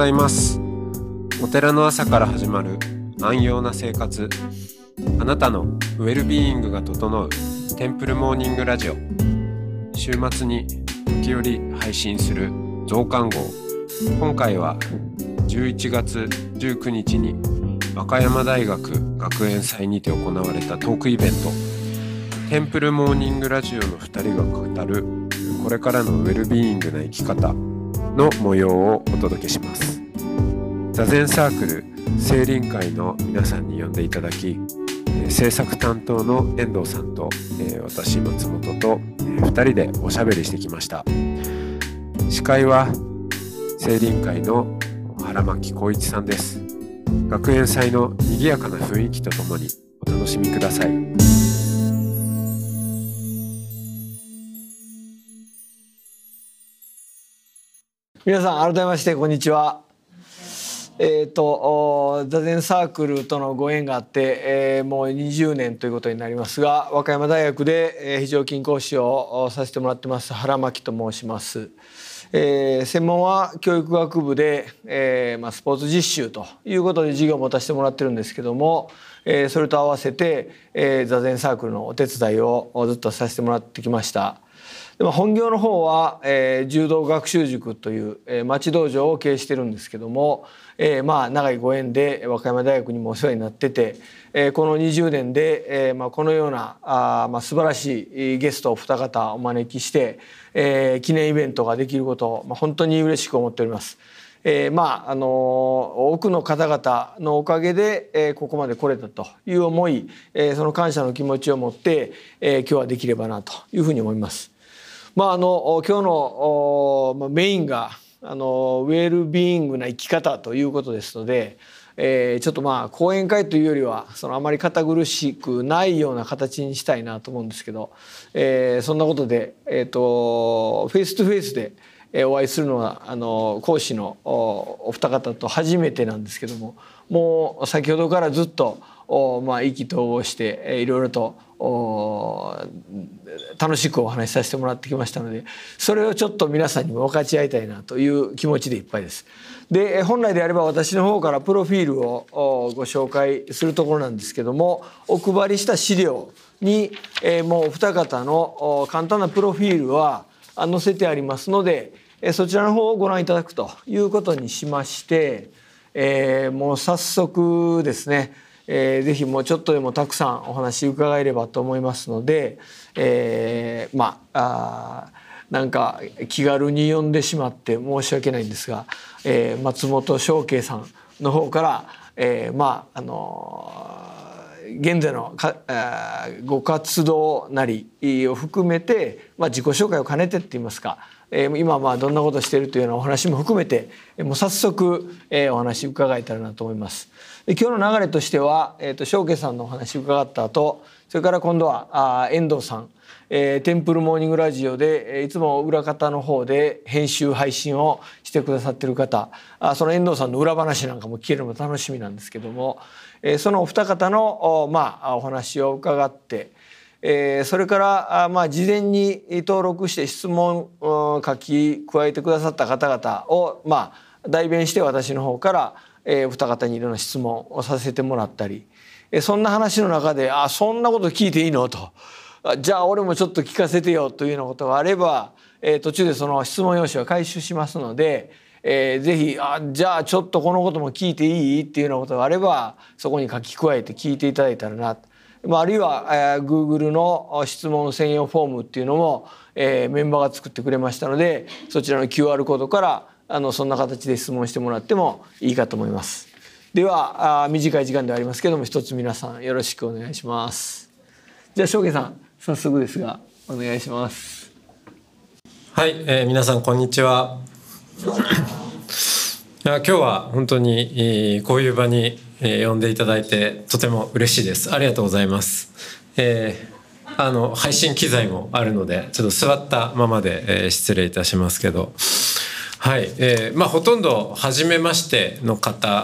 ざいます。お寺の朝から始まる安養な生活。あなたのウェルビーイングが整うテンプルモーニングラジオ。週末に時折配信する増刊号。今回は11月19日に和歌山大学学園祭にて行われたトークイベント。テンプルモーニングラジオの2人が語るこれからのウェルビーイングな生き方。の模様をお届けします。座禅サークル青林会の皆さんに呼んでいただき制作担当の遠藤さんと私松本と2人でおしゃべりしてきました。司会は青林会の原巻光一さんです。学園祭の賑やかな雰囲気とともにお楽しみください。皆さん改めましてこんにちは。えーと、座禅サークルとのご縁があって、えー、もう20年ということになりますが和歌山大学で、えー、非常勤講師をさせてもらってます原巻と申します。えー、専門は教育学部で、えーまあ、スポーツ実習ということで授業を持たせてもらってるんですけども、えー、それと合わせて、えー、座禅サークルのお手伝いをずっとさせてもらってきました。でも本業の方は、えー、柔道学習塾という、えー、町道場を経営してるんですけども、えー、まあ長いご縁で和歌山大学にもお世話になってて、えー、この20年で、えーまあ、このようなあ、まあ、素晴らしいゲストを二方お招きして、えー、記念イベントができることを、まあ、本当に嬉しく思っております。えー、まああの多くの方々のおかげで、えー、ここまで来れたという思い、えー、その感謝の気持ちを持って、えー、今日はできればなというふうに思います。まあ、あの今日のメインがあのウェルビーイングな生き方ということですので、えー、ちょっとまあ講演会というよりはそのあまり堅苦しくないような形にしたいなと思うんですけど、えー、そんなことで、えーと、フェイストゥフェイスでお会いするのはあの講師のお二方と初めてなんですけどももう先ほどからずっとまあ、意気投合していろいろと楽しくお話しさせてもらってきましたのでそれをちょっと皆さんにも分かち合いたいなという気持ちでいっぱいです。で本来であれば私の方からプロフィールをご紹介するところなんですけどもお配りした資料に、えもうお二方の簡単なプロフィールは載せてありますのでそちらの方をご覧いただくということにしまして、えー、もう早速ですねえー、ぜひもうちょっとでもたくさんお話伺えればと思いますので、えー、まああなんか気軽に呼んでしまって申し訳ないんですが、えー、松本翔慶さんの方から、えー、まああの現在のかご活動なりを含めて、まあ、自己紹介を兼ねてって言いますか、えー、今まあどんなことしているというようなお話も含めてもう早速、えー、お話伺えたらなと思います。で今日の流れとしては、えーと、翔慶さんのお話伺った後それから今度はあ遠藤さん、えー、テンプルモーニングラジオで、えー、いつも裏方の方で編集配信をしてくださってる方。あその遠藤さんの裏話なんかも聞けるのも楽しみなんですけども、えー、そのお二方のお,、まあ、お話を伺って、えー、それからあ、まあ、事前に登録して質問書き加えてくださった方々を、まあ、代弁して私の方からえー、二方にいろんな質問をさせてもらったり、えー、そんな話の中で「あそんなこと聞いていいの?」と「じゃあ俺もちょっと聞かせてよ」というようなことがあれば、えー、途中でその質問用紙は回収しますので、えー、ぜひあ「じゃあちょっとこのことも聞いていい?」っていうようなことがあればそこに書き加えて聞いていただいたらなまあ、あるいは、えー、Google の質問専用フォームっていうのも、えー、メンバーが作ってくれましたのでそちらの QR コードからあのそんな形で質問してもらってもいいかと思います。ではあ短い時間ではありますけども一つ皆さんよろしくお願いします。じゃあ翔平さん早速ですがお願いします。はい、えー、皆さんこんにちは。今日は本当にこういう場に呼んでいただいてとても嬉しいです。ありがとうございます。えー、あの配信機材もあるのでちょっと座ったままで、えー、失礼いたしますけど。はい、えー、まあほとんど初めましての方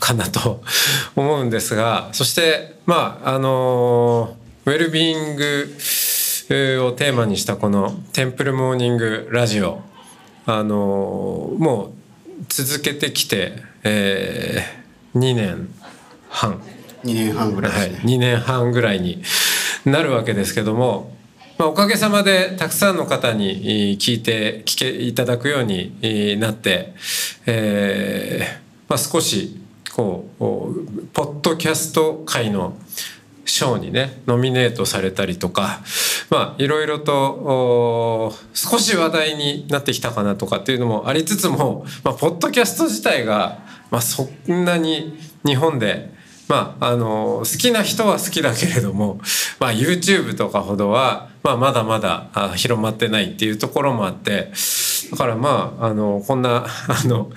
かなと 思うんですがそしてまああのウェルビーイングをテーマにしたこのテンプルモーニングラジオあのもう続けてきて、えー、2年半。2年半ぐらいですね、はい、2年半ぐらいになるわけですけども、まあ、おかげさまでたくさんの方に聞いて聞けいただくようになって、えーまあ、少しこうポッドキャスト界の賞にねノミネートされたりとかまあいろいろと少し話題になってきたかなとかっていうのもありつつも、まあ、ポッドキャスト自体が、まあ、そんなに日本でまあ、あの好きな人は好きだけれども、まあ、YouTube とかほどは、まあ、まだまだ広まってないっていうところもあってだからまああのこんな あの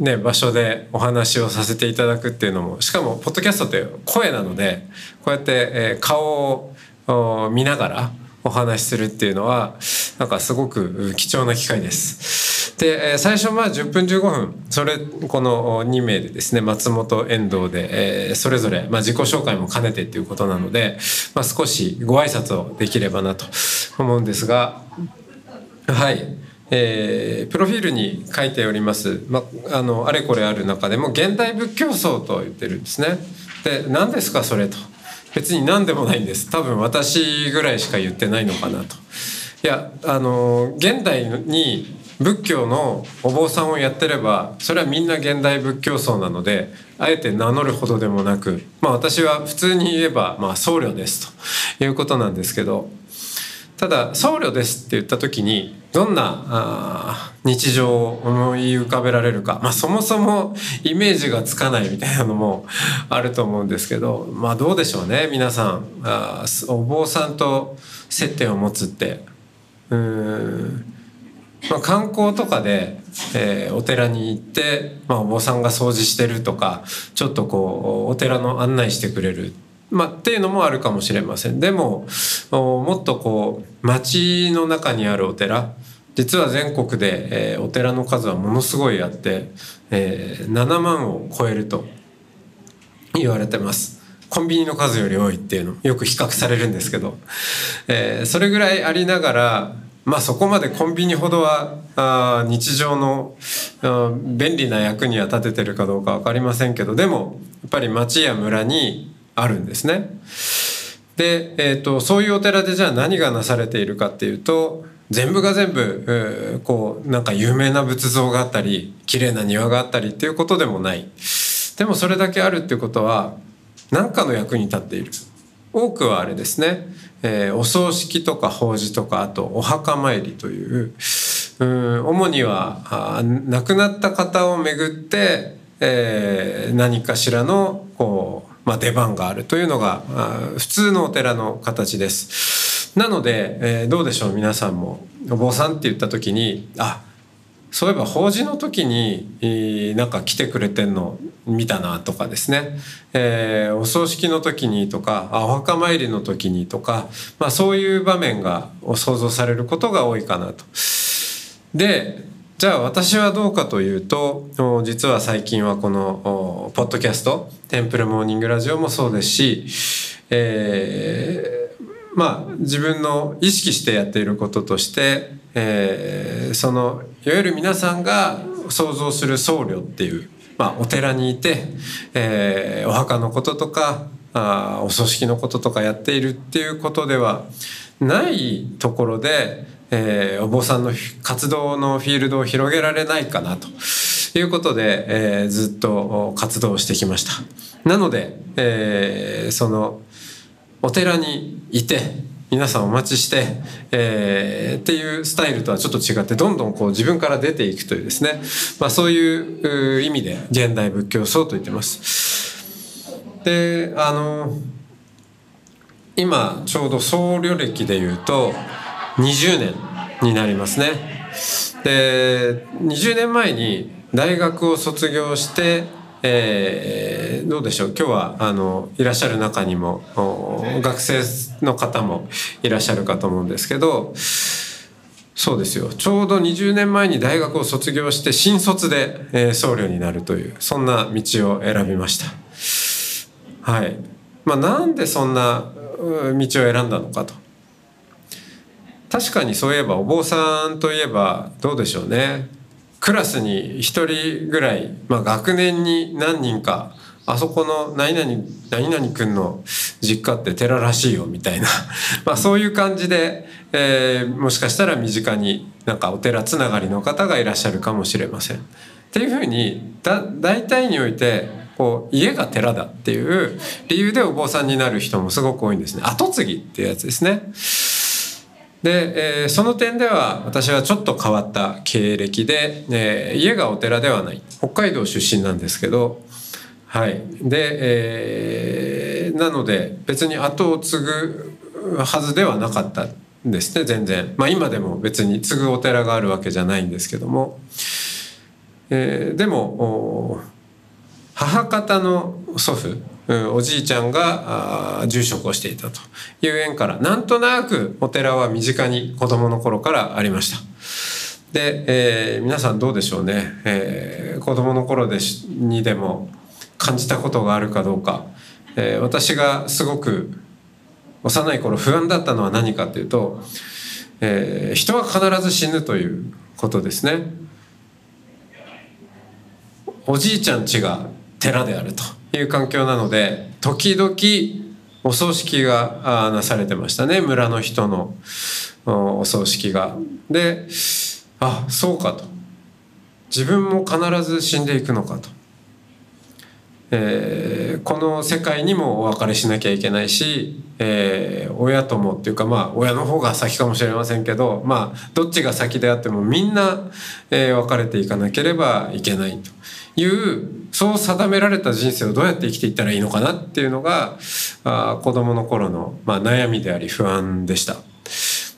ね、場所でお話をさせていただくっていうのもしかもポッドキャストって声なのでこうやって、え顔を見ながらお話しするっていうのはなんかすごく貴重な機会です。で最初まあ10分15分それこの2名でですね松本遠藤で、えそれぞれ、まあ、自己紹介も兼ねてっていうことなので、まあ、少しご挨拶をできればなと思うんですがはい。えー、プロフィールに書いております、まあのあれこれある中でも現代仏教僧と言ってるんですね。で何ですかそれと別に何でもないんです多分私ぐらいしか言ってないのかなと。いやあの現代に仏教のお坊さんをやってればそれはみんな現代仏教僧なのであえて名乗るほどでもなくまあ私は普通に言えばまあ僧侶ですということなんですけどただ僧侶ですって言った時にどんなあ日常を思い浮かべられるか、まあ、そもそもイメージがつかないみたいなのもあると思うんですけどまあどうでしょうね皆さん。あお坊さんと接点を持つって。うん、まあ、観光とかで、えー、お寺に行って、まあ、お坊さんが掃除してるとかちょっとこうお寺の案内してくれるまあ、っていうのもあるかもしれません。でももっとこう町の中にあるお寺。実は全国で、えー、お寺の数はものすごいあって、えー、7万を超えると言われてます。コンビニの数より多いっていうのよく比較されるんですけど、えー、それぐらいありながらまあそこまでコンビニほどはあ日常のあ便利な役には立ててるかどうか分かりませんけど。でもやっぱり町や村にあるんですね。で、えーと、そういうお寺でじゃあ何がなされているかっていうと全部が全部、えー、こうなんか有名な仏像があったり綺麗な庭があったりっていうことでもない。でもそれだけあるっていうことは何かの役に立っている。多くはあれですね、えー、お葬式とか法事とかあとお墓参りといううん主には亡くなった方をめぐって、えー、何かしらのこうまあ、出番があるというのが普通のお寺の形です。なので、えー、どうでしょう皆さんもお坊さんって言った時にあそういえば法事の時に、えー、なんか来てくれてんの見たなとかですね、えー、お葬式の時にとかお墓参りの時にとか、まあ、そういう場面が想像されることが多いかなと。でじゃあ私はどうかというと実は最近はこのポッドキャスト「テンプルモーニングラジオ」もそうですし、えー、まあ自分の意識してやっていることとして、えー、そのいわゆる皆さんが想像する僧侶っていう、まあ、お寺にいて、えー、お墓のこととかあお葬式のこととかやっているっていうことではないところでえー、お坊さんの活動のフィールドを広げられないかなということで、えー、ずっと活動してきました。なので、えー、そのお寺にいて皆さんお待ちして、えー、っていうスタイルとはちょっと違ってどんどんこう自分から出ていくというですね、まあ、そういう意味で現代仏教僧と言ってます。であの今ちょうど僧侶歴でいうと20年になりますね。で20年前に大学を卒業して、えー、どうでしょう？今日はあのいらっしゃる中にも学生の方もいらっしゃるかと思うんですけどそうですよちょうど20年前に大学を卒業して新卒で、えー、僧侶になるというそんな道を選びました。はいまあ、なんでそんな道を選んだのかと確かにそういえばお坊さんといえばどうでしょうねクラスに1人ぐらい、まあ、学年に何人かあそこの何々何々君の実家って寺らしいよみたいな まあそういう感じで、えー、もしかしたら身近になんかお寺つながりの方がいらっしゃるかもしれません。っていうふうにだ大体においてこう家が寺だっていう理由でお坊さんになる人もすごく多いんですね後継ぎっていうやつですね。で、えー、その点では私はちょっと変わった経歴で、えー、家がお寺ではない。北海道出身なんですけど。はい。で、えー、なので別に後を継ぐはずではなかったんですね全然。まあ今でも別に継ぐお寺があるわけじゃないんですけども、えー、でも母方の祖父おじいちゃんが住職をしていたという縁からなんとなくお寺は身近に子供の頃からありました。で、えー、皆さんどうでしょうね、えー、子供の頃でしにでも感じたことがあるかどうか、えー、私がすごく幼い頃不安だったのは何かというと、えー、人は必ず死ぬということですね。おじいちゃん家が寺であるという環境なので時々お葬式がなされてましたね村の人のお葬式が。であそうかと自分も必ず死んでいくのかと。えー、この世界にもお別れしなきゃいけないし、えー、親ともっていうかまあ親の方が先かもしれませんけどまあどっちが先であってもみんな、えー、別れていかなければいけないというそう定められた人生をどうやって生きていったらいいのかなっていうのがあ子供の頃の、まあ、悩みであり不安でした。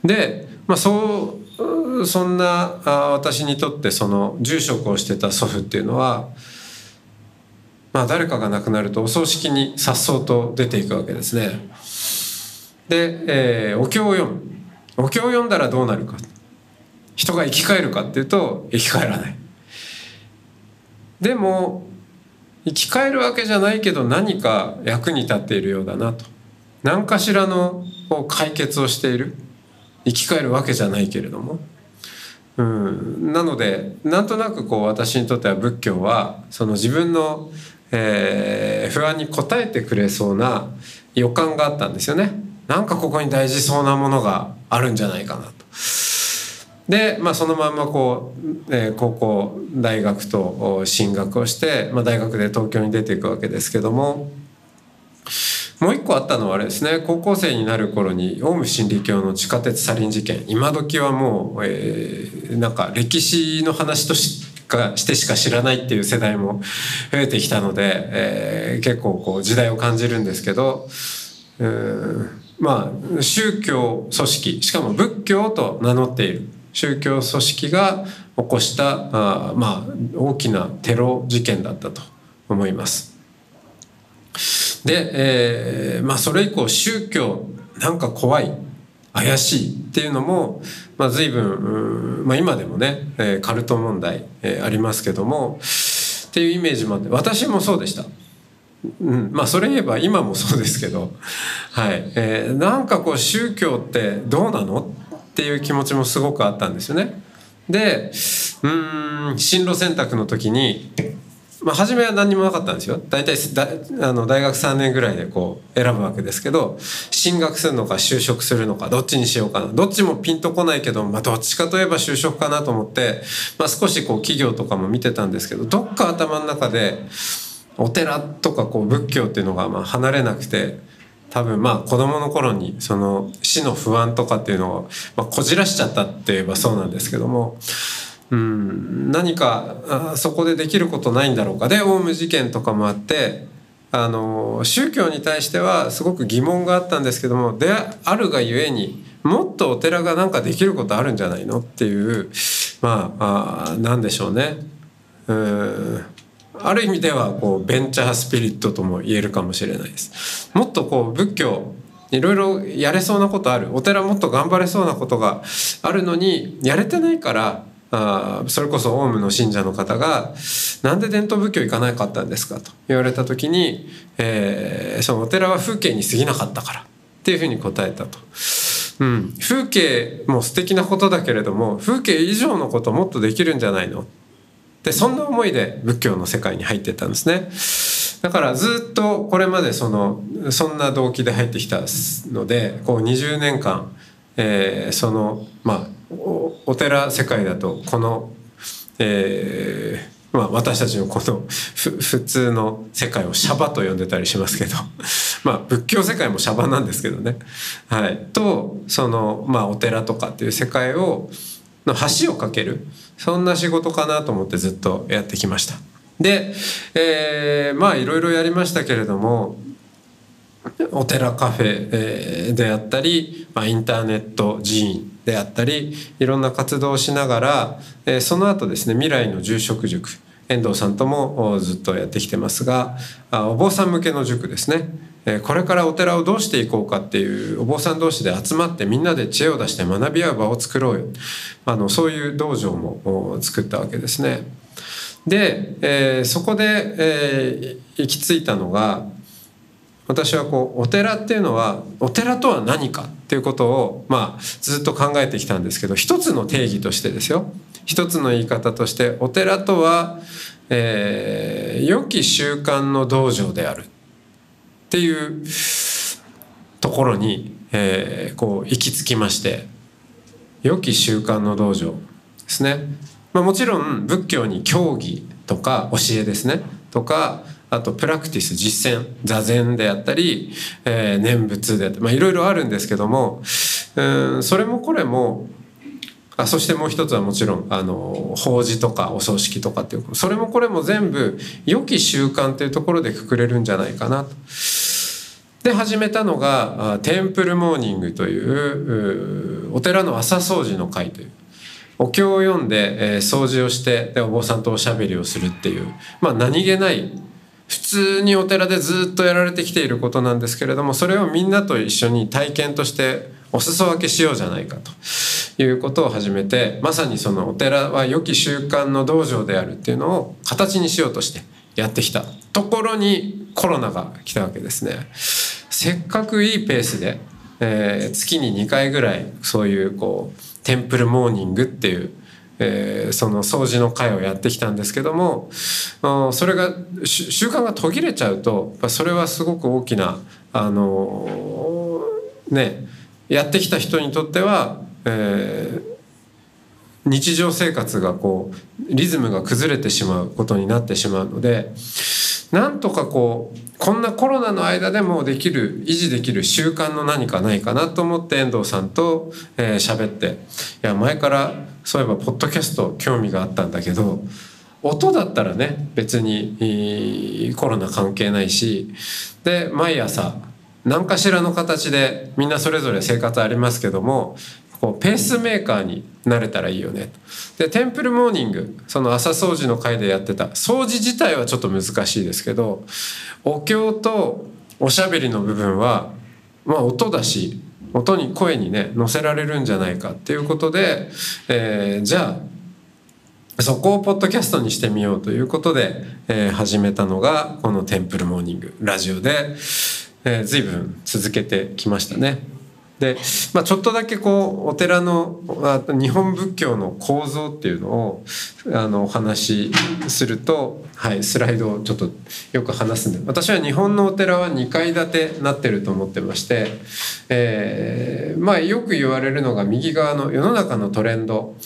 で、まあ、そうそんなあ私にとってその住職をしてた祖父っていうのはまあ、誰かが亡くなるとお葬式にさっそうと出ていくわけですね。で、えー、お経を読むお経を読んだらどうなるか人が生き返るかっていうと生き返らないでも生き返るわけじゃないけど何か役に立っているようだなと何かしらの解決をしている生き返るわけじゃないけれどもうん、なのでなんとなくこう私にとっては仏教はその自分のえー、不安に応えてくれそうな予感があったんですよね。なんかここに大事そうなものがあるんじゃないかなと。で、まあ、そのまんまこう、えー、高校大学と進学をして、まあ、大学で東京に出ていくわけですけどももう一個あったのはあれですね高校生になる頃にオウム真理教の地下鉄サリン事件今時はもう、えー、なんか歴史の話としてかしてしか知らないっていう世代も増えてきたので、えー、結構こう時代を感じるんですけど、えー、まあ宗教組織しかも仏教と名乗っている。宗教組織が起こしたあまあ大きなテロ事件だったと思います。で、えー、まあそれ以降宗教なんか怖い怪しいっていうのも、まあ、随分、まあ、今でもね、えー、カルト問題、えー、ありますけどもっていうイメージもあって私もそうでした。うん、まあそれ言えば今もそうですけど、はいえー、なんかこう宗教ってどうなの？っていう気持ちもすごくあったんですよね。でうん進路選択の時にまあ、初めは何にもなかったんですよ大体だあの大学3年ぐらいでこう選ぶわけですけど進学するのか就職するのかどっちにしようかなどっちもピンとこないけど、まあ、どっちかといえば就職かなと思って、まあ、少しこう企業とかも見てたんですけどどっか頭の中でお寺とかこう仏教っていうのがま離れなくて多分まあ子供の頃にその死の不安とかっていうのをまあこじらしちゃったって言えばそうなんですけども。うん、何かあそこでできることないんだろうかでオウム事件とかもあってあの宗教に対してはすごく疑問があったんですけどもであるがゆえにもっとお寺が何かできることあるんじゃないのっていうまああ何でしょうねうんある意味ではこうベンチャースピリットとも言えるかもしれないです。もっとこう仏教いろいろやれそうなことあるお寺もっと頑張れそうなことがあるのにやれてないからあそれこそオウムの信者の方が「なんで伝統仏教行かなかったんですか?」と言われた時に、えー、そのお寺は風景に過ぎなかったからっていうふうに答えたと。うん、風景も素敵なことだけれども風景以上のこともっとできるんじゃないのでそんな思いで仏教の世界に入ってたんですねだからずっとこれまでそのそんな動機で入ってきたのでこう20年間、えー、そのまあお寺世界だとこの、えーまあ、私たちのこの普通の世界をシャバと呼んでたりしますけど まあ仏教世界もシャバなんですけどね。はい、とその、まあ、お寺とかっていう世界をの橋を架けるそんな仕事かなと思ってずっとやってきました。で、えー、まあいろいろやりましたけれどもお寺カフェであったり、まあ、インターネット寺院であったりいろんな活動をしながら、えー、その後ですね未来の住職塾遠藤さんともずっとやってきてますがお坊さん向けの塾ですねこれからお寺をどうしていこうかっていうお坊さん同士で集まってみんなで知恵を出して学び合う場を作ろうよ。あのそういう道場も作ったわけですね。で、えー、そこで、えー、行き着いたのが私はこうお寺っていうのはお寺とは何かっていうことを、まあ、ずっと考えてきたんですけど一つの定義としてですよ。一つの言い方としてお寺とは、えー、良き習慣の道場である。っていうところに、えー、こう行き着きまして良き習慣の道場ですね。まあ、もちろん仏教に教義とか教えですねとかあとプラクティス実践座禅であったり、えー、念仏であったり、まあ、いろいろあるんですけどもうんそれもこれもあそしてもう一つはもちろんあの法事とかお葬式とかっていうそれもこれも全部良き習慣っていうところでくくれるんじゃないかなと。で始めたのがテンプルモーニングというお寺の朝掃除の会という。お経を読んで、えー、掃除をしてでお坊さんとおしゃべりをするっていう。まあ何気ない普通にお寺でずっとやられてきていることなんですけれどもそれをみんなと一緒に体験としてお裾分けしようじゃないかと。いうことを始めてまさにそのお寺は良き習慣の道場であるっていうのを形にしようとしてやってきたところにコロナが来たわけですね。せっかくいいペースで、えー、月に2回ぐらいそういうこうテンプルモーニングっていうえー、その掃除の会をやってきたんですけどもそれが習慣が途切れちゃうとそれはすごく大きなあのねやってきた人にとっては、えー、日常生活がこうリズムが崩れてしまうことになってしまうのでなんとかこうこんなコロナの間でもできる維持できる習慣の何かないかなと思って遠藤さんと喋、えー、って。いや前からそういえばポッドキャスト興味があったんだけど音だったらね別にコロナ関係ないしで毎朝何かしらの形でみんなそれぞれ生活ありますけどもこうペースメーカーになれたらいいよねでテンプルモーニングその朝掃除の会でやってた掃除自体はちょっと難しいですけどお経とおしゃべりの部分はまあ音だし音に声にね乗せられるんじゃないかっていうことで、えー、じゃあそこをポッドキャストにしてみようということで、えー、始めたのがこの「テンプルモーニング」ラジオで、えー、随分続けてきましたね。で、まあ、ちょっとだけこうお寺の日本仏教の構造っていうのをあのお話しすると、はい、スライドをちょっとよく話すんで私は日本のお寺は2階建てになってると思ってまして、えー、まあよく言われるのが右側の世の中のトレンド。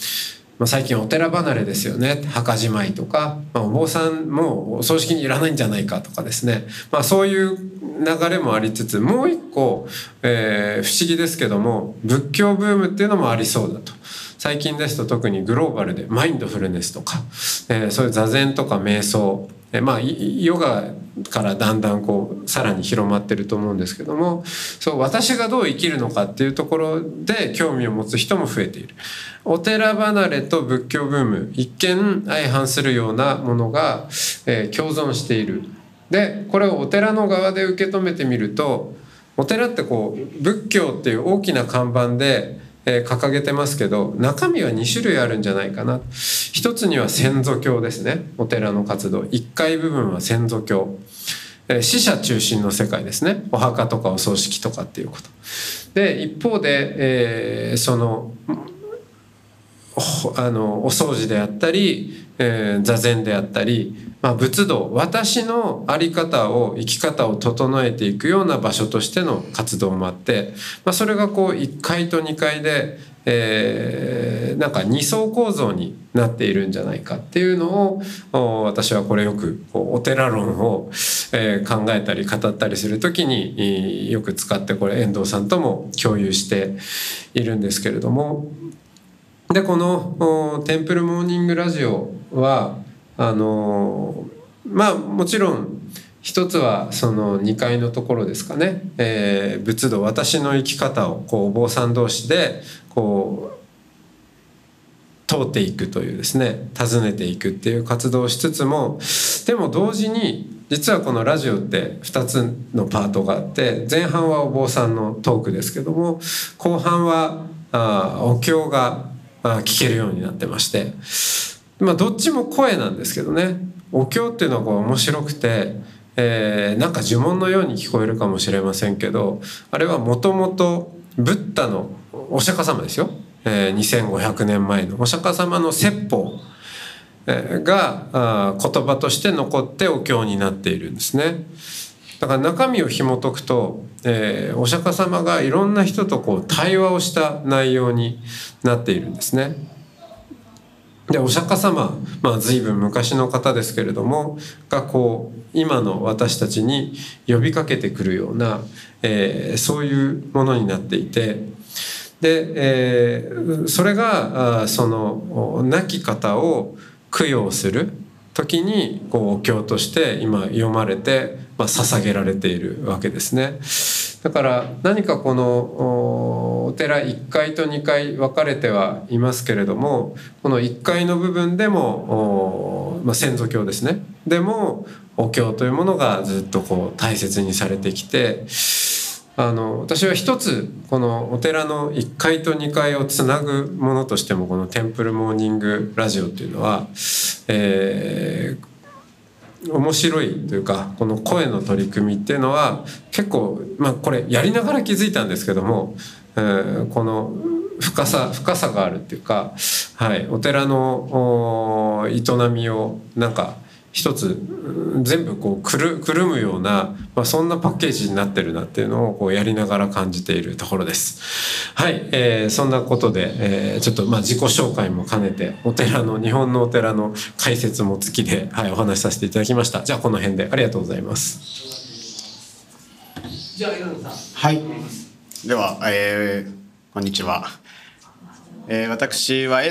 まあ、最近お寺離れですよね墓じまいとか、まあ、お坊さんもお葬式にいらないんじゃないかとかですね、まあ、そういう流れもありつつもう一個、えー、不思議ですけども仏教ブームっていうのもありそうだと。最近ですと特にグローバルでマインドフルネスとか、えー、そういう座禅とか瞑想、え、まあヨガからだんだんこうさらに広まってると思うんですけどもそう私がどう生きるのかっていうところで興味を持つ人も増えている。お寺離れと仏教ブーム一見相反するようなものが、えー、共存しているでこれをお寺の側で受け止めてみるとお寺ってこう仏教っていう大きな看板で、えー、掲げてますけど中身は2種類あるんじゃないかな。一つには先祖教ですね。お寺の活動。1階部分は先祖教、えー、死者中心の世界ですね。お墓とかお葬式とかっていうこと。で一方で、えー、そのあのお掃除であったり、えー、座禅であったり、まあ、仏道私の在り方を生き方を整えていくような場所としての活動もあって、まあ、それがこう1階と2階で、えー、なんか2層構造になっているんじゃないかっていうのを私はこれよくお寺論を、えー、考えたり語ったりする時によく使ってこれ遠藤さんとも共有しているんですけれどもでこの「テンプルモーニングラジオは」あのまあもちろん一つはその2階のところですかね、えー、仏道私の生き方をこうお坊さん同士でこう通っていくというですね。訪ねていくっていう活動をしつつもでも同時に実はこのラジオって2つのパートがあって前半はお坊さんのトークですけども後半はあお経が聞けるようになってまして、まあ、どっちも声なんですけどね。お経っていうのはこう面白くて、えー、なんか呪文のように聞こえるかもしれませんけどあれはもともとブッダのお釈迦様ですよ、えー、2500年前の。お釈迦様の説法が言葉として残ってお経になっているんですね。だから中身を紐解くと、えー、お釈迦様がいろんな人とこう対話をした内容になっているんですね。でお釈迦様、まあ、随分昔の方ですけれどもがこう今の私たちに呼びかけてくるような、えー、そういうものになっていてで、えー、それがあその亡き方を供養する時にこうお経として今読まれてまあ、捧げられているわけですね。だから何かこのお寺1階と2階分かれてはいますけれどもこの1階の部分でも、まあ、先祖教ですねでもお経というものがずっとこう大切にされてきてあの私は一つこのお寺の1階と2階をつなぐものとしてもこのテンプルモーニングラジオっていうのは、えー、面白いというかこの声の取り組みっていうのは結構まあこれやりながら気づいたんですけども、えー、この深さ深さがあるっていうか、はい、お寺の営みをなんか一つ全部こうくるくるむような、まあ、そんなパッケージになってるなっていうのをこうやりながら感じているところです。はい、えー、そんなことで、えー、ちょっとまあ自己紹介も兼ねてお寺の日本のお寺の解説も付きで、はい、お話しさせていただきました。じゃあこの辺でありがとうございます。じゃあさん。はい。では、えー、こんにちは。えー、私は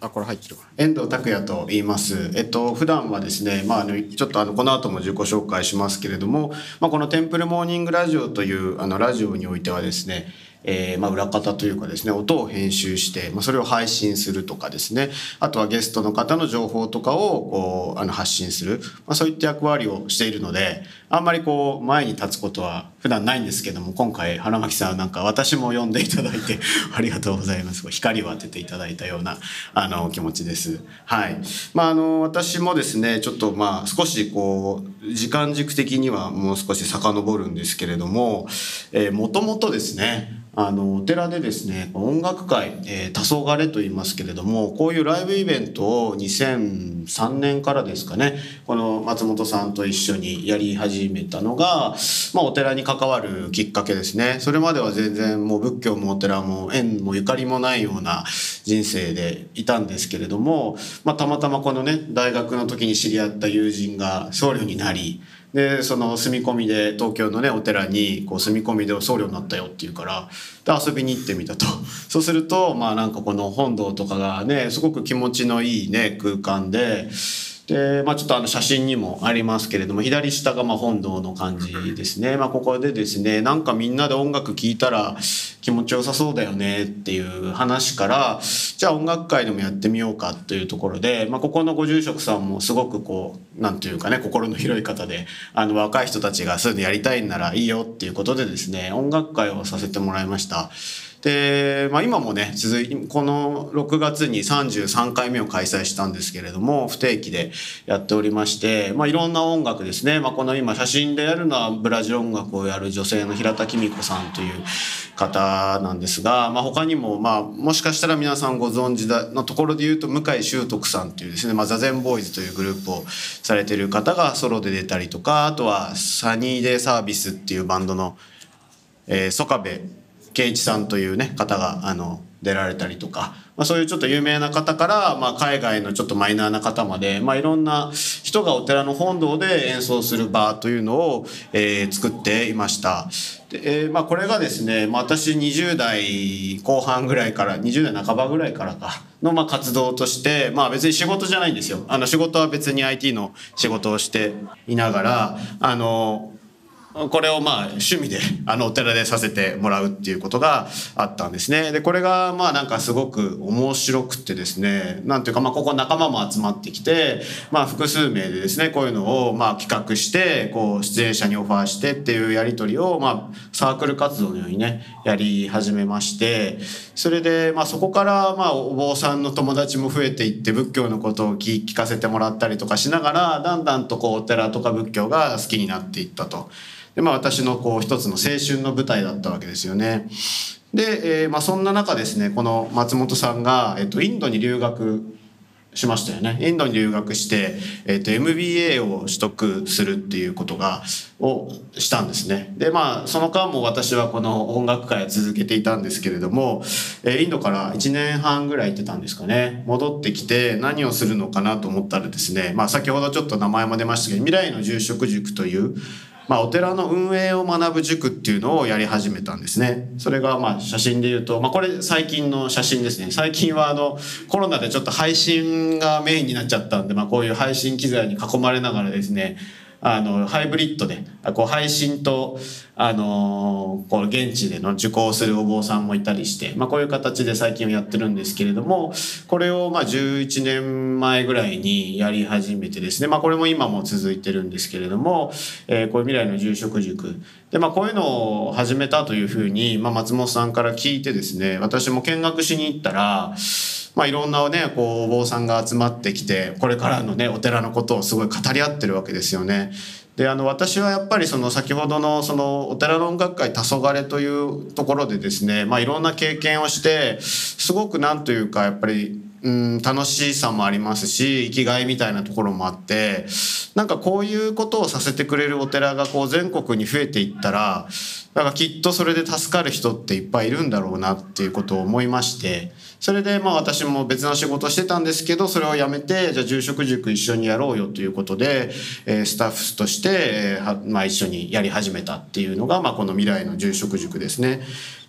あこれ入ってる遠藤拓也と言います。えっと普段はですね、まああのちょっとあのこの後も自己紹介しますけれども、まあこのテンプルモーニングラジオというあのラジオにおいてはですね、えー、まあ裏方というかですね音を編集して、まあ、それを配信するとかですねあとはゲストの方の情報とかをこうあの発信する、まあ、そういった役割をしているのであんまりこう前に立つことは普段ないんですけども今回花巻さんなんか私も呼んでいただいて ありがとうございます光を当てていただいたようなあの気持ちです。はいまあ、あの私もですねちょっとまあ少しこう時間軸的にはもう少し遡るんですけれどももともとですねあのお寺でですね音楽会、えー、黄昏と言いますけれどもこういうライブイベントを2003年からですかねこの松本さんと一緒にやり始め始めたのが、まあ、お寺に関わるきっかけですね。それまでは全然もう仏教もお寺も縁もゆかりもないような人生でいたんですけれども、まあ、たまたまこのね大学の時に知り合った友人が僧侶になりでその住み込みで東京のねお寺にこう住み込みで僧侶になったよっていうからで遊びに行ってみたと。そうするとまあなんかこの本堂とかがねすごく気持ちのいいね空間でで、まあ、ちょっとあの写真にもありますけれども左下がま本堂の感じですね、まあ、ここでですねなんかみんなで音楽聴いたら気持ちよさそうだよねっていう話からじゃあ音楽会でもやってみようかというところで、まあ、ここのご住職さんもすごくこう何て言うかね心の広い方であの若い人たちがそういうのやりたいんならいいよっていうことでですね音楽会をさせてもらいました。で、まあ、今もね続いこの6月に33回目を開催したんですけれども不定期でやっておりまして、まあ、いろんな音楽ですね、まあ、この今写真でやるのはブラジル音楽をやる女性の平田紀美子さんという方なんですが、まあ、他にも、まあ、もしかしたら皆さんご存知だのところで言うと向井修徳さんというですね、まあ、座禅ボーイズというグループをされてる方がソロで出たりとかあとはサニーデイサービスっていうバンドの、えー、曽我部圭一さんというね方があの出られたりとか、まあ、そういうちょっと有名な方から、まあ、海外のちょっとマイナーな方まで、まあ、いろんな人がお寺の本堂で演奏する場というのを、えー、作っていました。でえーまあ、これがですね、まあ、私20代後半ぐらいから20代半ばぐらいからかのまあ活動として、まあ、別に仕事じゃないんですよあの仕事は別に IT の仕事をしていながらあのこれをまあ趣味であのお寺でさせてもらうっていうことがあったんですね。でこれがまあなんかすごく面白くてですねなんていうかまあここ仲間も集まってきてまあ複数名でですねこういうのをまあ企画してこう出演者にオファーしてっていうやり取りをまあサークル活動のようにねやり始めましてそれでまあそこからまあお坊さんの友達も増えていって仏教のことを聞かせてもらったりとかしながらだんだんとこうお寺とか仏教が好きになっていったと。で、まあ、私のこう一つの青春の舞台だったわけですよね。で、えー、まあ、そんな中ですねこの松本さんが、えっと、インドに留学しましたよね。インドに留学して、えっと、MBA を取得するっていうことがをしたんですね。でまあその間も私はこの音楽会を続けていたんですけれども、え、インドから1年半ぐらい行ってたんですかね。戻ってきて何をするのかなと思ったらですね、まあ、先ほどちょっと名前も出ましたけど未来の住職塾というまあ、お寺の運営を学ぶ塾っていうのをやり始めたんですね。それがまあ写真で言うと、まあ、これ最近の写真ですね。最近はあのコロナでちょっと配信がメインになっちゃったんで、まあ、こういう配信機材に囲まれながらですね、あのハイブリッドでこう配信とあのこう現地での受講するお坊さんもいたりして、まあ、こういう形で最近はやってるんですけれどもこれをまあ11年前ぐらいにやり始めてですね、まあ、これも今も続いてるんですけれども、えー、こういう未来の住職塾。で、まあ、こういうのを始めたというふうに、まあ、松本さんから聞いてですね私も見学しに行ったらまあ、いろんなねこうお坊さんが集まってきてこれからのねお寺のことをすごい語り合ってるわけですよね。であの私はやっぱりその先ほどのそのお寺の音楽会黄昏というところでですね、まあ、いろんな経験をしてすごくなんというかやっぱりうん楽しさもありますし生きがいみたいなところもあってなんかこういうことをさせてくれるお寺がこう全国に増えていったらなんかきっとそれで助かる人っていっぱいいるんだろうなっていうことを思いましてそれでまあ私も別の仕事してたんですけどそれをやめてじゃあ住職塾一緒にやろうよということで、スタッフとして、まあ、一緒にやり始めたっていうのが、まあ、この未来の住職塾ですね。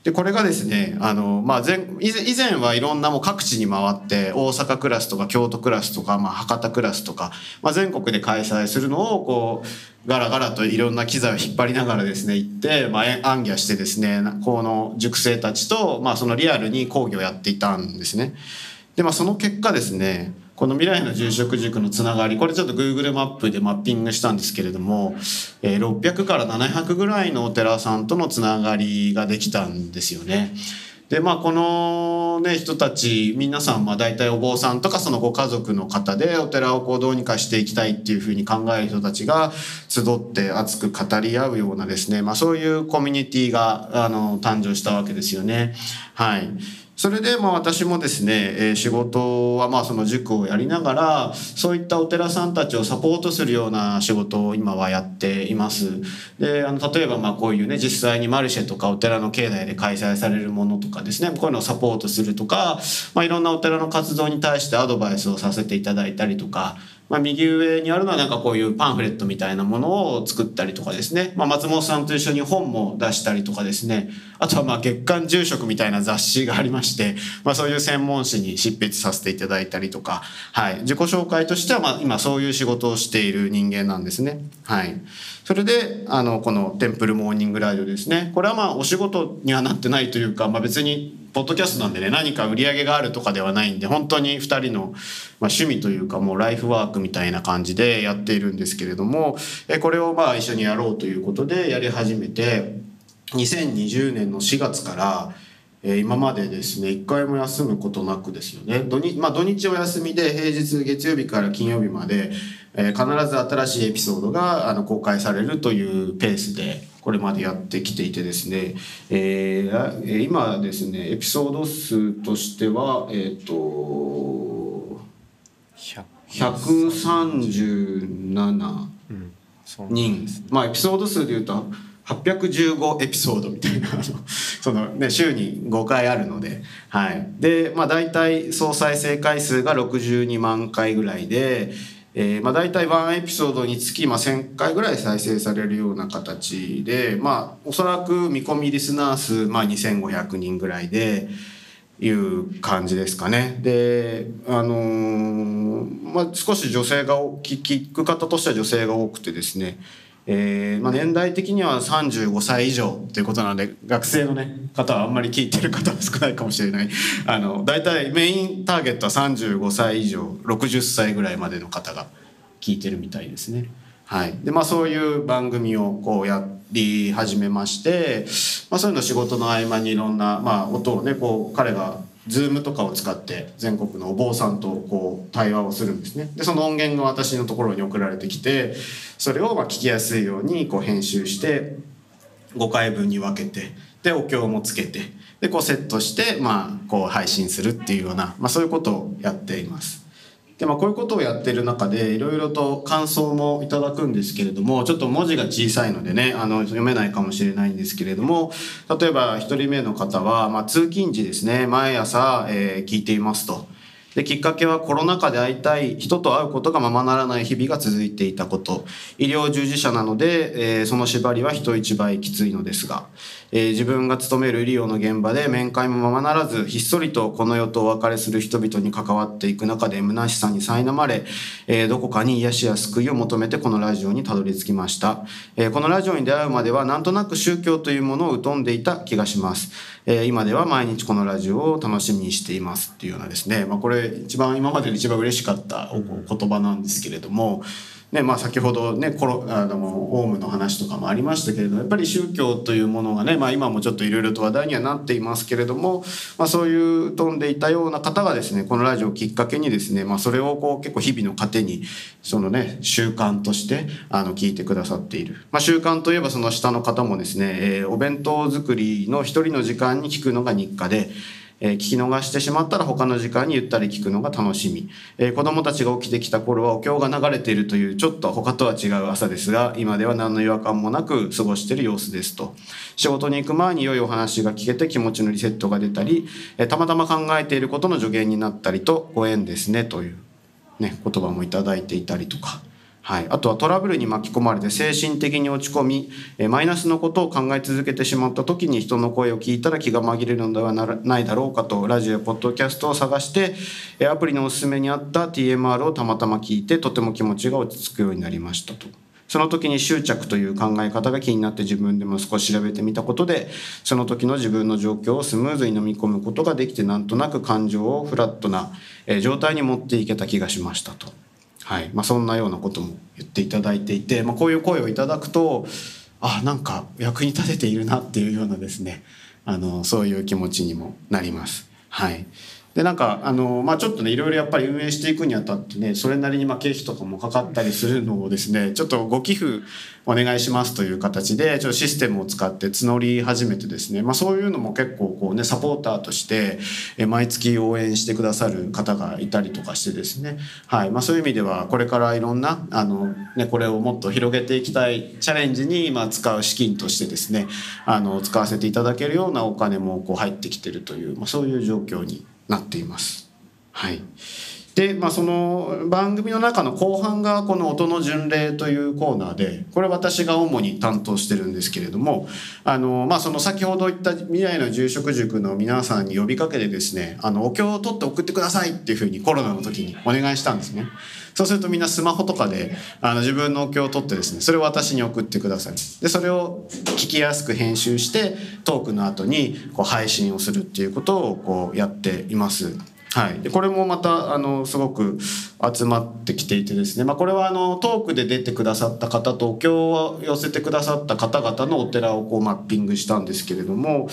でこれがですねあの、まあ前、以前はいろんなもう各地に回って大阪クラスとか京都クラスとか、まあ、博多クラスとか、まあ、全国で開催するのをこうガラガラといろんな機材を引っ張りながらですね行って、まあ、暗記してですねこの塾生たちと、まあ、そのリアルに講義をやっていたんですね。でまあその結果ですねこの未来の住職塾のつながりこれちょっと Google マップでマッピングしたんですけれども、え、600から700ぐらいのお寺さんとのつながりができたんですよね。でまあこのね人たち皆さんまあ大体お坊さんとかそのご家族の方でお寺をこうどうにかしていきたいっていうふうに考える人たちが集って熱く語り合うようなですねまあそういうコミュニティがあの誕生したわけですよね。はい。それでまあ私もですね、え、仕事はまあその塾をやりながらそういったお寺さんたちをサポートするような仕事を今はやっています。であの例えばまあこういうね実際にマルシェとかお寺の境内で開催されるものとかですねこういうのをサポートするとか、まあ、いろんなお寺の活動に対してアドバイスをさせていただいたりとかまあ、右上にあるのはなんかこういうパンフレットみたいなものを作ったりとかですね、まあ、松本さんと一緒に本も出したりとかですね。あとはまあ月刊住職みたいな雑誌がありまして、まあ、そういう専門誌に執筆させていただいたりとか、はい、自己紹介としてはまあ今そういう仕事をしている人間なんですね。はい、それであのこのテンプルモーニングライドですね。これはまあお仕事にはなってないというか、まあ、別にポッドキャストなんでね何か売り上げがあるとかではないんで本当に2人の、ま、趣味というかもうライフワークみたいな感じでやっているんですけれどもえこれをまあ一緒にやろうということでやり始めて2020年の4月からえ、今までですね一回も休むことなくですよね。土日,、まあ、土日お休みで平日月曜日から金曜日まで、え、必ず新しいエピソードがあの公開されるというペースでこれまでやってきていてですね、えー、今ですねエピソード数としてはえっ、ー、と137人、まあエピソード数でいうと815エピソードみたいなその、ね、週に5回あるので、はい、で、まあ、大体総再生回数が62万回ぐらいで、えー、まあ、大体1エピソードにつき、まあ、1,000回ぐらい再生されるような形で、まあ、おそらく見込みリスナー数、まあ、2,500人ぐらいで。いう感じですかね。で、あのー、まあ、少し女性が聞く方としては女性が多くてですね、えーまあ、年代的には35歳以上ということなので学生の、ね、方はあんまり聞いてる方は少ないかもしれない あの大体メインターゲットは35歳以上60歳ぐらいまでの方が聞いてるみたいですね。はいでまあ、そういう番組をこうやり始めまして、まあ、そういうの仕事の合間にいろんな、まあ、音をねこう彼が Zoom とかを使って全国のお坊さんとこう対話をするんですねでその音源が私のところに送られてきてそれをまあ聞きやすいようにこう編集して5回分に分けてでお経もつけてでこうセットしてまあこう配信するっていうような、まあ、そういうことをやっています。でまあ、こういうことをやってる中でいろいろと感想もいただくんですけれどもちょっと文字が小さいのでねあの読めないかもしれないんですけれども例えば1人目の方は、まあ、通勤時ですね毎朝、えー、聞いていますと。できっかけはコロナ禍で会いたい人と会うことがままならない日々が続いていたこと医療従事者なので、えー、その縛りは人一倍きついのですが、えー、自分が勤める医療の現場で面会もままならずひっそりとこの世とお別れする人々に関わっていく中で虚しさに苛まれ、えー、どこかに癒しや救いを求めてこのラジオにたどり着きました、えこのラジオに出会うまではなんとなく宗教というものを疎んでいた気がします。え、今では毎日このラジオを楽しみにしていますっていうようなですね、まあ、これ一番今までで一番嬉しかったお言葉なんですけれども、ねまあ、先ほどねコロあのオウムの話とかもありましたけれどもやっぱり宗教というものがね、まあ、今もちょっといろいろと話題にはなっていますけれども、まあ、そういう飛んでいたような方がですねこのラジオをきっかけにですね、まあ、それをこう結構日々の糧にそのね習慣としてあの聞いてくださっている、まあ、習慣といえばその下の方もですね、えー、お弁当作りの一人の時間に聞くのが日課で。えー、聞き逃してしまったら他の時間にゆったり聞くのが楽しみ、えー、子供たちが起きてきた頃はお経が流れているというちょっと他とは違う朝ですが今では何の違和感もなく過ごしている様子ですと仕事に行く前に良いお話が聞けて気持ちのリセットが出たり、えー、たまたま考えていることの助言になったりとご縁ですねという、ね、言葉もいただいていたりとか。はい、あとはトラブルに巻き込まれて精神的に落ち込みマイナスのことを考え続けてしまった時に人の声を聞いたら気が紛れるのではないだろうかとラジオやポッドキャストを探してアプリのおすすめにあった TMR をたまたま聞いてとても気持ちが落ち着くようになりましたと。その時に執着という考え方が気になって自分でも少し調べてみたことでその時の自分の状況をスムーズに飲み込むことができてなんとなく感情をフラットな状態に持っていけた気がしましたと。はいまあ、そんなようなことも言っていただいていて、まあ、こういう声をいただくとあなんか役に立てているなっていうようなですねあのそういう気持ちにもなります。はいでなんかあの、まあ、ちょっとねいろいろやっぱり運営していくにあたってねそれなりにまあ経費とかもかかったりするのをですねちょっとご寄付お願いしますという形でちょっとシステムを使って募り始めてですね、まあ、そういうのも結構こうねサポーターとして毎月応援してくださる方がいたりとかしてですね、はいまあ、そういう意味ではこれからいろんなあの、ね、これをもっと広げていきたいチャレンジに今使う資金としてですねあの使わせていただけるようなお金もこう入ってきてるという、まあ、そういう状況になっています。はい。で、まあ、その番組の中の後半がこの音の巡礼というコーナーでこれ私が主に担当してるんですけれどもあの、まあ、その先ほど言った未来の住職塾の皆さんに呼びかけてですねあのお経を取って送ってくださいっていうふうにコロナの時にお願いしたんですね。そうするとみんなスマホとかであの自分のお経を取ってですねそれを私に送ってくださいでそれを聞きやすく編集してトークの後にこう配信をするっていうことをこうやっています。はい、でこれもまたあのすごく集まってきていてですね、まあ、これはあのトークで出てくださった方とお経を寄せてくださった方々のお寺をこうマッピングしたんですけれども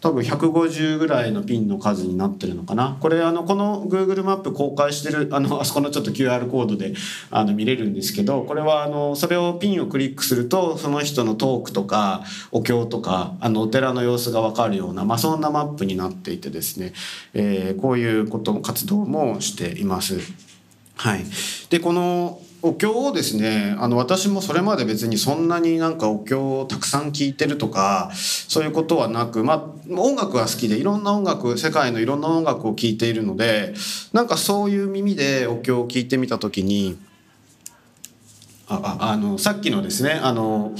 多分150ぐらいのピンの数になってるのかなこれあのこの Google マップ公開してるあのあそこのちょっと QR コードであの見れるんですけどこれはあのそれをピンをクリックするとその人のトークとかお経とかあのお寺の様子が分かるような、まあ、そんなマップになっていてですね、えー、こういうこと活動もしています。はい、でこのお経をですねあの私もそれまで別にそんなになんかお経をたくさん聴いてるとかそういうことはなくまあ音楽は好きでいろんな音楽世界のいろんな音楽を聴いているのでなんかそういう耳でお経を聴いてみた時にあああのさっきのですねあの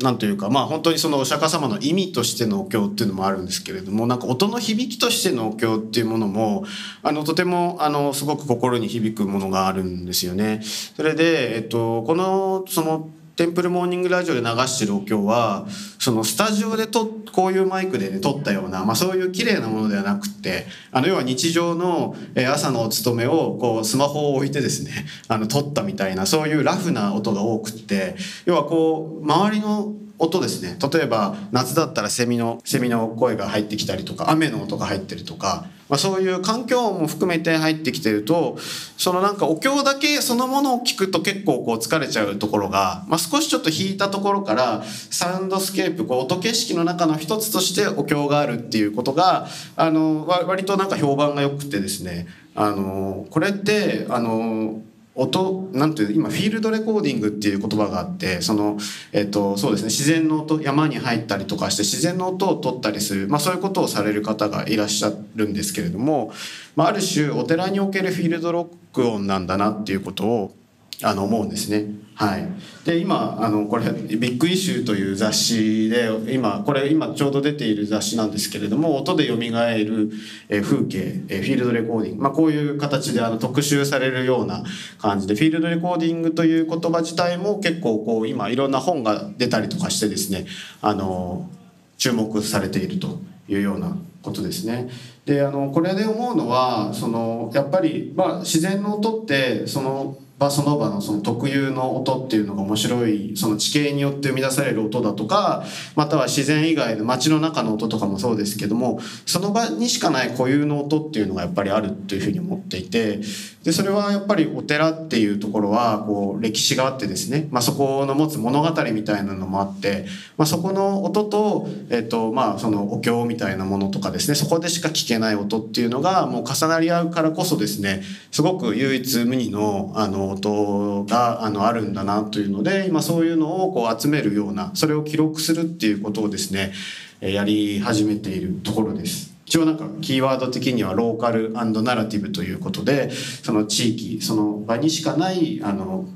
なんというかまあ本当にそのお釈迦様の意味としてのお経っていうのもあるんですけれどもなんか音の響きとしてのお経っていうものもあのとてもあのすごく心に響くものがあるんですよね。それで、えっと、このそのテンプルモーニングラジオで流してるお経はそのスタジオでとこういうマイクでね録ったような、まあ、そういう綺麗なものではなくってあの要は日常の朝のお勤めをこうスマホを置いてですね あの録ったみたいなそういうラフな音が多くって要はこう周りの音ですね例えば夏だったらセミのセミの声が入ってきたりとか雨の音が入ってるとか、まあ、そういう環境音も含めて入ってきてるとそのなんかお経だけそのものを聞くと結構こう疲れちゃうところが、まあ、少しちょっと引いたところからサウンドスケープこう音景色の中の一つとしてお経があるっていうことがあの割となんか評判が良くてですね。あのこれってあの音なんていう今フィールドレコーディングっていう言葉があってその、えっと、そうですね自然の音山に入ったりとかして自然の音を取ったりする、まあ、そういうことをされる方がいらっしゃるんですけれども、まあ、ある種お寺におけるフィールドロック音なんだなっていうことをあの思うんですね。はい、で今あのこれ「ビッグイシュー」という雑誌で今これ今ちょうど出ている雑誌なんですけれども音でよみがえる風景フィールドレコーディング、まあ、こういう形であの特集されるような感じでフィールドレコーディングという言葉自体も結構こう今いろんな本が出たりとかしてですねあの注目されているというようなことですね。であのこれで思うのはそのやっぱり、まあ、自然の音ってその場その場のその特有の音っていうのが面白いその地形によって生み出される音だとかまたは自然以外の街の中の音とかもそうですけどもその場にしかない固有の音っていうのがやっぱりあるというふうに思っていてでそれはやっぱりお寺っていうところはこう歴史があってですね、まあ、そこの持つ物語みたいなのもあって、まあ、そこの音と,、えっとまあ、そのお経みたいなものとかですねですねそこでしか聞けない音っていうのがもう重なり合うからこそですねすごく唯一無二のあの音があのあるんだなというので今そういうのをこう集めるようなそれを記録するっていうことをですねやり始めているところです。一応なんかキーワード的にはローカルナラティブということでその地域その場にしかないあの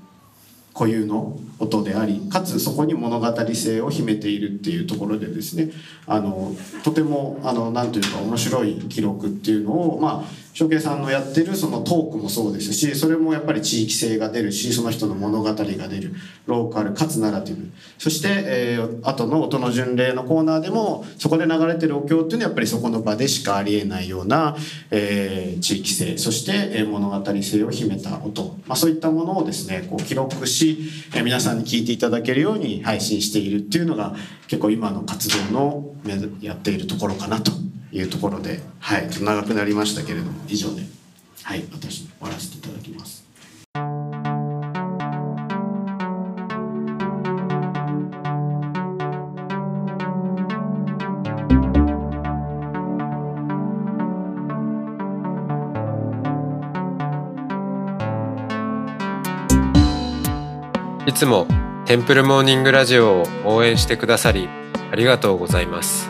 固有の音でありかつそこに物語性を秘めているっていうところでですねあのとてもあのなんというか面白い記録っていうのをまあ翔平さんのやってるそのトークもそうですしそれもやっぱり地域性が出るしその人の物語が出る。ローカルかつナラティブそして、えー、後の音の巡礼のコーナーでもそこで流れてるお経っていうのはやっぱりそこの場でしかありえないような、えー、地域性。そして、えー、物語性を秘めた音、まあ、そういったものをですねこう記録し、えー、皆さんに聞いていただけるように配信しているっていうのが結構今の活動のやっているところかなと。いうところで、はい、ちょっと長くなりましたけれども以上で、はい、私終わらせていただきます。いつもテンプルモーニングラジオを応援してくださりありがとうございます。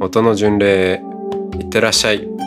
音の巡礼へいってらっしゃい。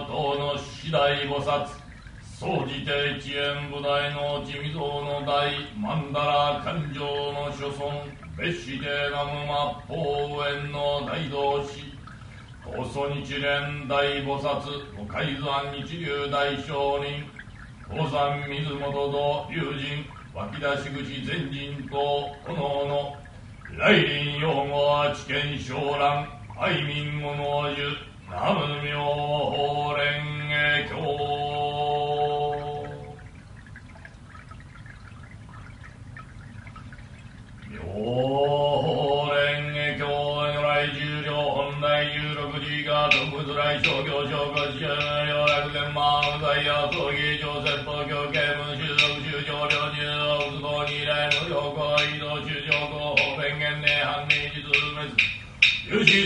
等の次第菩薩総じて一円部大の地味像の大曼荼羅勘定の諸尊別して南無末法園の大同士高祖日蓮大菩薩お海山日流大聖人高山水元と友人湧き出し口前人と炎の来臨用語は知見昇蘭愛民物樹南無妙法蓮華経。妙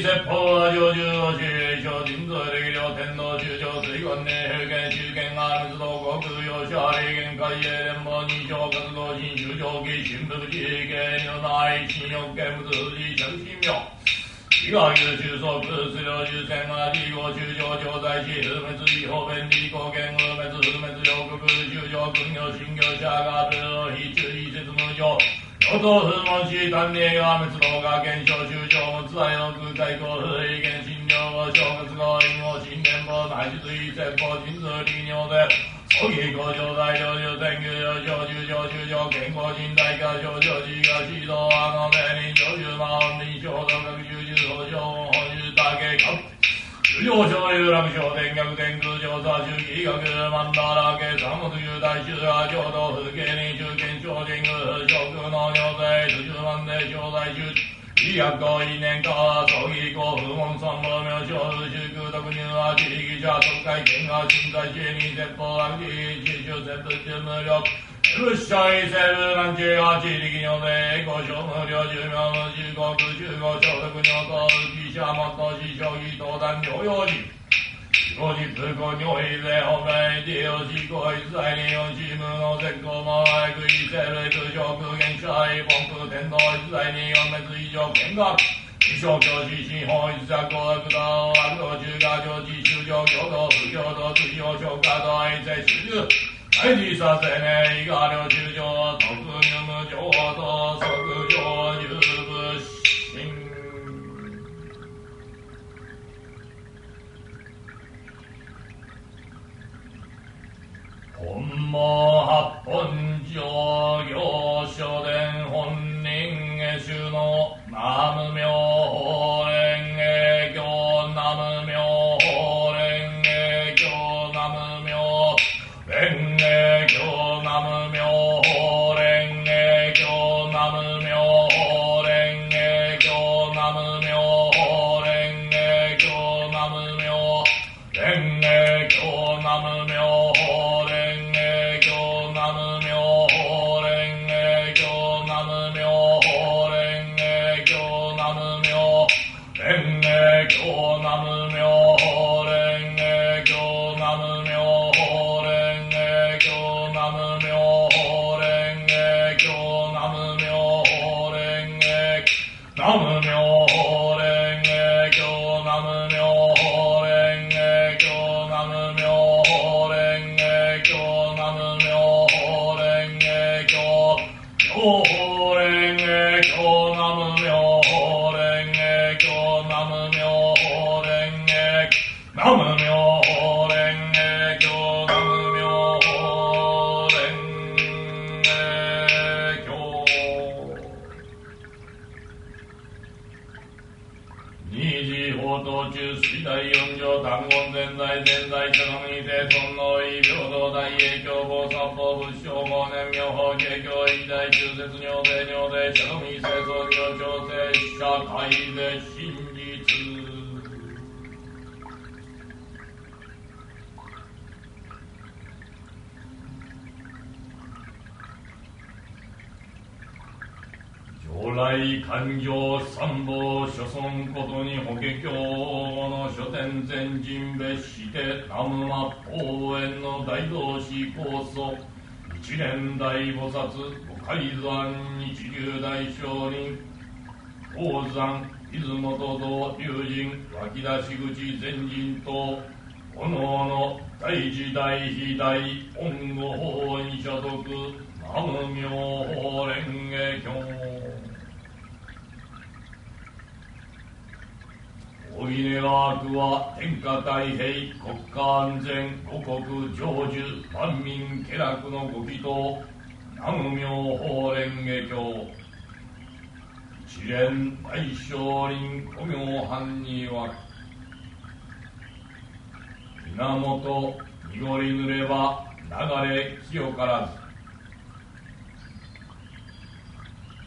有志説法は上中を主小人数力量天皇中上水言年平権中堅が密道国用者霊言海営連邦二条活動新州上記新福地系入内新欲見物富士着信妙伊賀優秀総空数量重戦は理合中上調在し不滅違法便利貢献不滅不滅両国中上軍業新業者が不非中意説無常与党不問し単例が滅亡が現象中上無罪の空海公不意見診療後正月後陰謀新年法内実意説法人数利尿で葬儀工場大領流天宮上上中上中上健康人大化上上地が指導あの命令上中魔音臨床道学重重法上本重大計画主上昇有楽昇天逆天空上座中義学曼荼羅系三物有大衆が浄土風景に中堅超人宮諸空の尿税十万年小在中医薬行為年化葬儀以降不問三宝名称宗空特入は地力者特会見が新在地に説法悪地地主説無力物質異性部南中は地力尿で五所無料寿命無十国中国所得尿と浮者もっと死将棋登壇療養時後日後尿意税本来地をし行為在に四チームの絶好も愛く異性類空上空限者愛本空天皇一在に四滅以上見学一生教師新法一作公悪道悪道中華上地修上共同不共同追用消化道愛在主従愛理させねいが領中上特入無情と即上入部心本門八本上行書伝本人下主の南無妙法蓮華経南無妙法蓮華経南無妙蓮華経南無妙法参謀諸村ことに法華経の書店全人別して南無末法園の大同士高祖一年大菩薩五海山日流大聖人。宝山出雲と道龍神湧き出し口全人とおのおの大時大非大恩護法に所属。南無妙法蓮華経。おぎねが悪は天下太平国家安全五国成就万民家楽のご祈祷南無妙法蓮華経。一連大聖林古行藩には源濁りぬれば流れ清からず。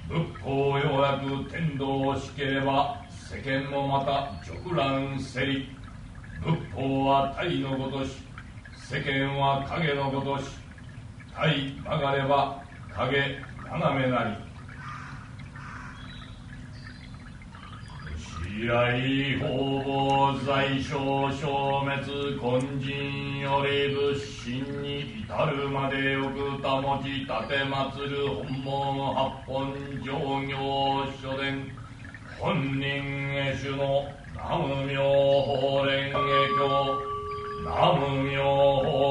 仏法要約天道しければ世間もまた直乱せり。仏法は体のごとし世間は影のごとし。体曲がれば影斜めなり。白来方々在所消滅根人より仏心に至るまでよく保ち立て祭る本門八本上行書伝本人へ主の南無妙法蓮華経。南無妙法